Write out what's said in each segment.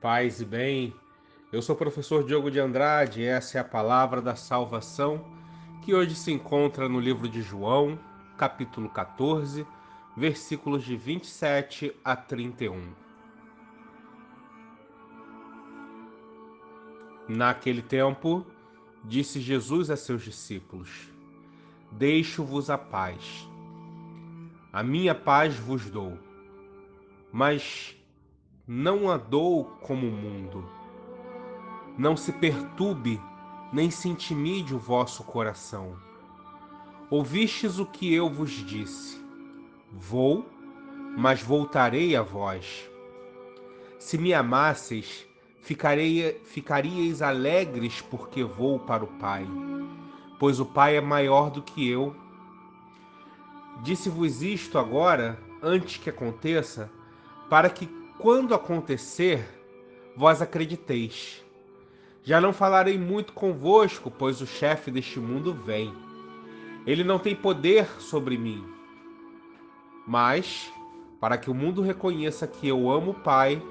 Paz e bem, eu sou o professor Diogo de Andrade e essa é a palavra da salvação que hoje se encontra no livro de João, capítulo 14, versículos de 27 a 31. Naquele tempo, disse Jesus a seus discípulos: Deixo-vos a paz. A minha paz vos dou. Mas não a dou como o mundo. Não se perturbe, nem se intimide o vosso coração. Ouvistes o que eu vos disse. Vou, mas voltarei a vós. Se me amasseis, ficarei, ficaríeis alegres porque vou para o Pai, pois o Pai é maior do que eu. Disse-vos isto agora, antes que aconteça, para que quando acontecer, vós acrediteis. Já não falarei muito convosco, pois o chefe deste mundo vem. Ele não tem poder sobre mim. Mas, para que o mundo reconheça que eu amo o Pai,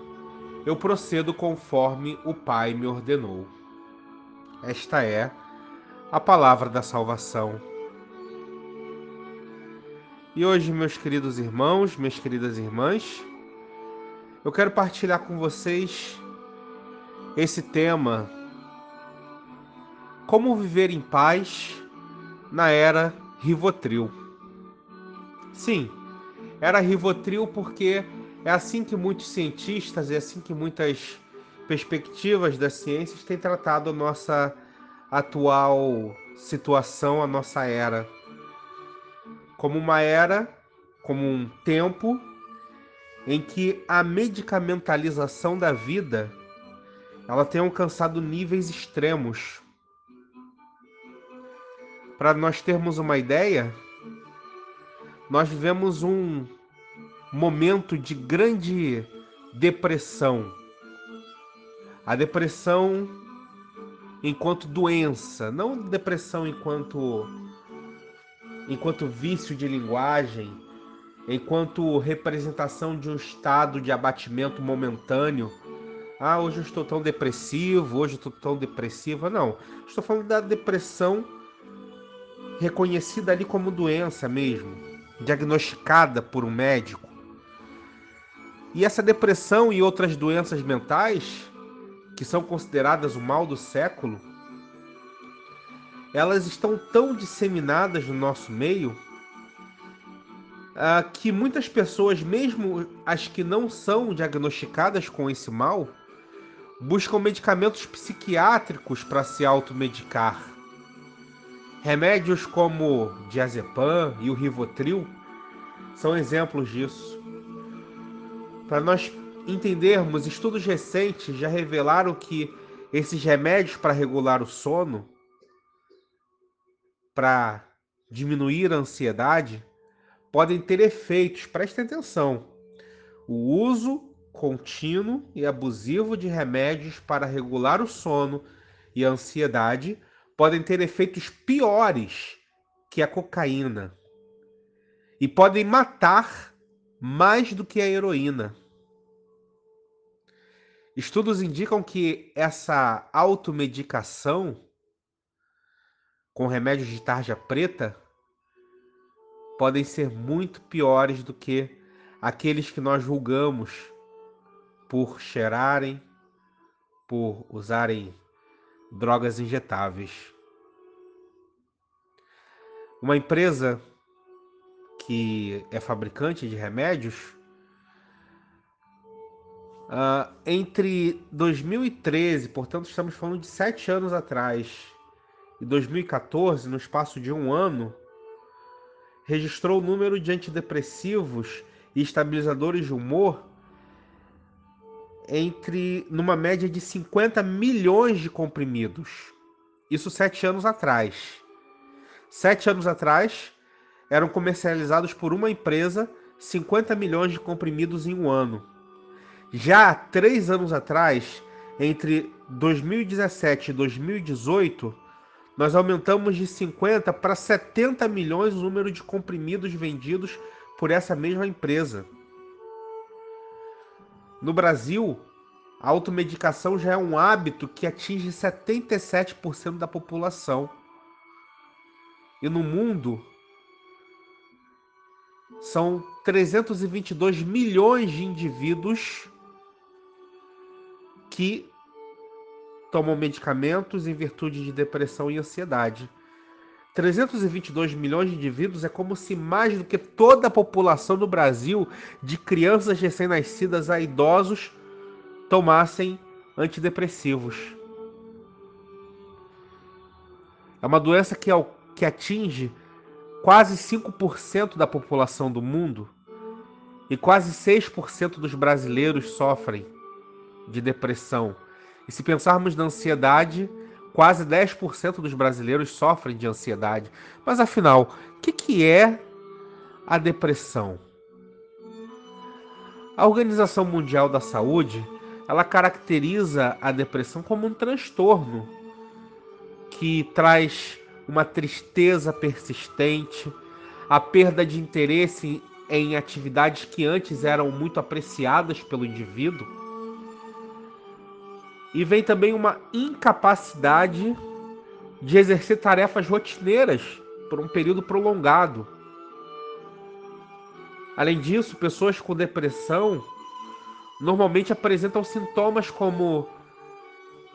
eu procedo conforme o Pai me ordenou. Esta é a palavra da salvação. E hoje, meus queridos irmãos, minhas queridas irmãs, eu quero partilhar com vocês esse tema: Como viver em paz na era Rivotril. Sim, era Rivotril porque é assim que muitos cientistas e é assim que muitas perspectivas das ciências têm tratado a nossa atual situação, a nossa era. Como uma era, como um tempo em que a medicamentalização da vida ela tem alcançado níveis extremos. Para nós termos uma ideia, nós vivemos um momento de grande depressão. A depressão enquanto doença, não depressão enquanto enquanto vício de linguagem, enquanto representação de um estado de abatimento momentâneo. Ah, hoje eu estou tão depressivo, hoje eu estou tão depressiva. Não, estou falando da depressão reconhecida ali como doença mesmo, diagnosticada por um médico. E essa depressão e outras doenças mentais, que são consideradas o mal do século, elas estão tão disseminadas no nosso meio uh, que muitas pessoas, mesmo as que não são diagnosticadas com esse mal, buscam medicamentos psiquiátricos para se automedicar. Remédios como diazepam e o rivotril são exemplos disso. Para nós entendermos, estudos recentes já revelaram que esses remédios para regular o sono, para diminuir a ansiedade, podem ter efeitos, prestem atenção. O uso contínuo e abusivo de remédios para regular o sono e a ansiedade podem ter efeitos piores que a cocaína e podem matar mais do que a heroína. Estudos indicam que essa automedicação com remédios de tarja preta podem ser muito piores do que aqueles que nós julgamos por cheirarem, por usarem drogas injetáveis. Uma empresa que é fabricante de remédios, uh, entre 2013, portanto estamos falando de sete anos atrás, e 2014, no espaço de um ano, registrou o número de antidepressivos e estabilizadores de humor entre numa média de 50 milhões de comprimidos. Isso sete anos atrás. Sete anos atrás eram comercializados por uma empresa 50 milhões de comprimidos em um ano. Já três anos atrás, entre 2017 e 2018, nós aumentamos de 50 para 70 milhões o número de comprimidos vendidos por essa mesma empresa. No Brasil, A automedicação já é um hábito que atinge 77% da população. E no mundo são 322 milhões de indivíduos que tomam medicamentos em virtude de depressão e ansiedade. 322 milhões de indivíduos é como se mais do que toda a população do Brasil, de crianças recém-nascidas a idosos, tomassem antidepressivos. É uma doença que, que atinge quase 5% da população do mundo e quase 6% dos brasileiros sofrem de depressão. E se pensarmos na ansiedade, quase 10% dos brasileiros sofrem de ansiedade. Mas afinal, o que, que é a depressão? A Organização Mundial da Saúde ela caracteriza a depressão como um transtorno que traz uma tristeza persistente, a perda de interesse em atividades que antes eram muito apreciadas pelo indivíduo. E vem também uma incapacidade de exercer tarefas rotineiras por um período prolongado. Além disso, pessoas com depressão normalmente apresentam sintomas como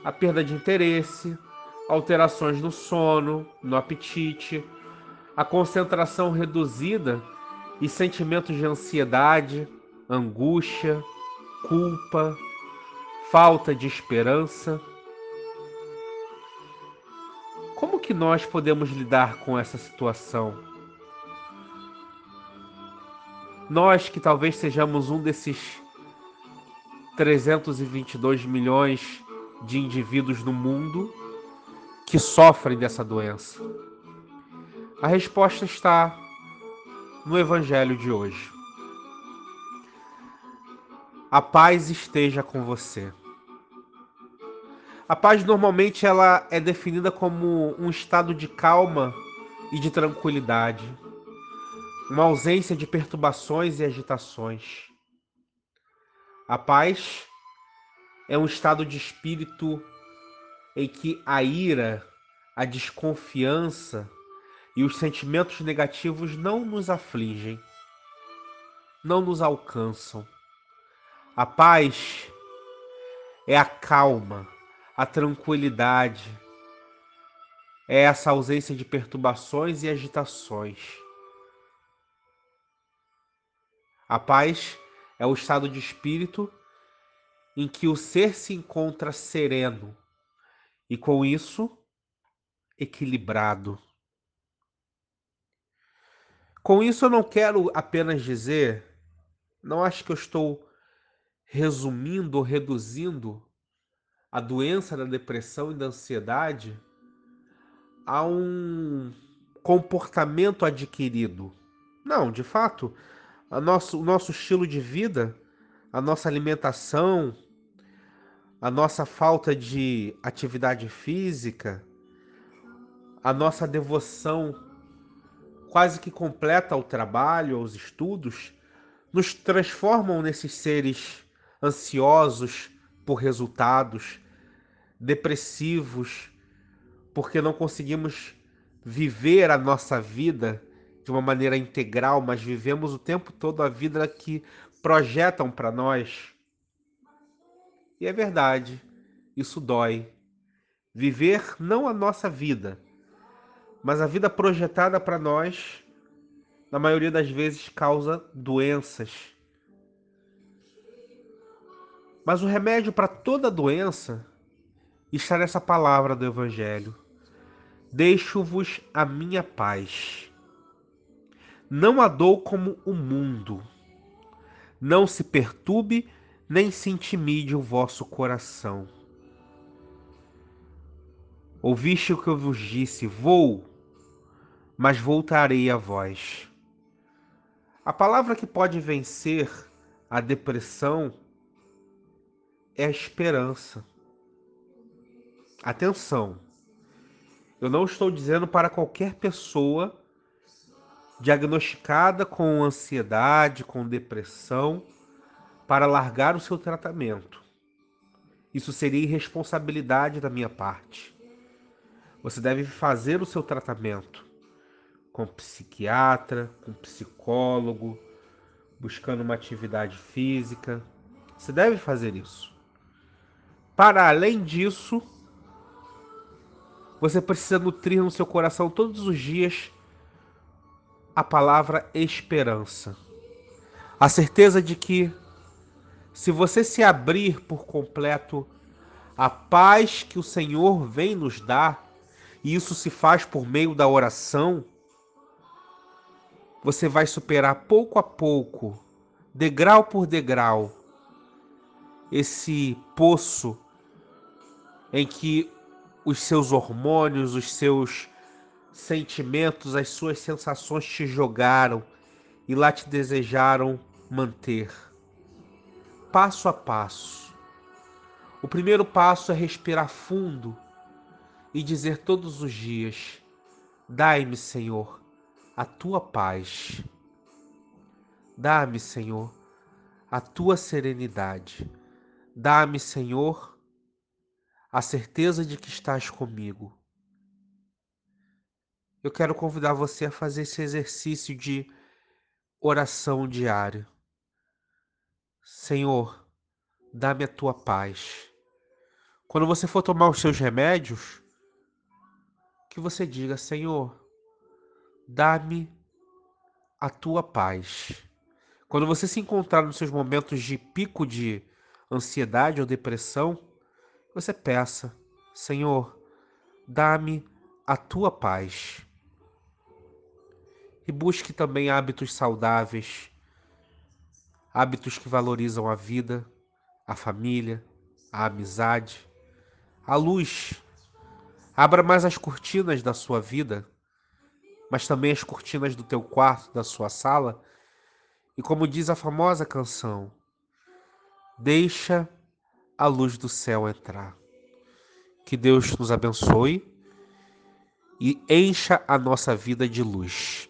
a perda de interesse, alterações no sono, no apetite, a concentração reduzida e sentimentos de ansiedade, angústia, culpa, falta de esperança. Como que nós podemos lidar com essa situação? Nós que talvez sejamos um desses 322 milhões de indivíduos no mundo que sofrem dessa doença? A resposta está no Evangelho de hoje. A paz esteja com você. A paz normalmente ela é definida como um estado de calma e de tranquilidade, uma ausência de perturbações e agitações. A paz é um estado de espírito em que a ira, a desconfiança e os sentimentos negativos não nos afligem, não nos alcançam. A paz é a calma, a tranquilidade, é essa ausência de perturbações e agitações. A paz é o estado de espírito em que o ser se encontra sereno e, com isso, equilibrado. Com isso, eu não quero apenas dizer, não acho que eu estou resumindo ou reduzindo a doença da depressão e da ansiedade a um comportamento adquirido. Não, de fato, nosso, o nosso estilo de vida, a nossa alimentação, a nossa falta de atividade física, a nossa devoção quase que completa ao trabalho, aos estudos, nos transformam nesses seres ansiosos por resultados, depressivos, porque não conseguimos viver a nossa vida de uma maneira integral, mas vivemos o tempo todo a vida que projetam para nós. E é verdade, isso dói. Viver não a nossa vida, mas a vida projetada para nós, na maioria das vezes, causa doenças. Mas o remédio para toda doença está nessa palavra do Evangelho. Deixo-vos a minha paz não a dou como o mundo. Não se perturbe, nem se intimide o vosso coração. Ouviste o que eu vos disse: vou, mas voltarei a vós. A palavra que pode vencer a depressão é a esperança. Atenção, eu não estou dizendo para qualquer pessoa diagnosticada com ansiedade, com depressão, para largar o seu tratamento. Isso seria irresponsabilidade da minha parte. Você deve fazer o seu tratamento com psiquiatra, com psicólogo, buscando uma atividade física. Você deve fazer isso. Para além disso, você precisa nutrir no seu coração todos os dias a palavra esperança. A certeza de que, se você se abrir por completo, a paz que o Senhor vem nos dar, e isso se faz por meio da oração, você vai superar pouco a pouco, degrau por degrau, esse poço em que os seus hormônios, os seus sentimentos, as suas sensações te jogaram e lá te desejaram manter. Passo a passo. O primeiro passo é respirar fundo e dizer todos os dias: Dai-me, Senhor, a tua paz. Dá-me, Senhor, a tua serenidade. Dá-me, Senhor, a certeza de que estás comigo. Eu quero convidar você a fazer esse exercício de oração diário. Senhor, dá-me a tua paz. Quando você for tomar os seus remédios, que você diga: Senhor, dá-me a tua paz. Quando você se encontrar nos seus momentos de pico de ansiedade ou depressão, você peça: Senhor, dá-me a tua paz. E busque também hábitos saudáveis, hábitos que valorizam a vida, a família, a amizade, a luz. Abra mais as cortinas da sua vida mas também as cortinas do teu quarto, da sua sala. E como diz a famosa canção, deixa a luz do céu entrar. Que Deus nos abençoe e encha a nossa vida de luz.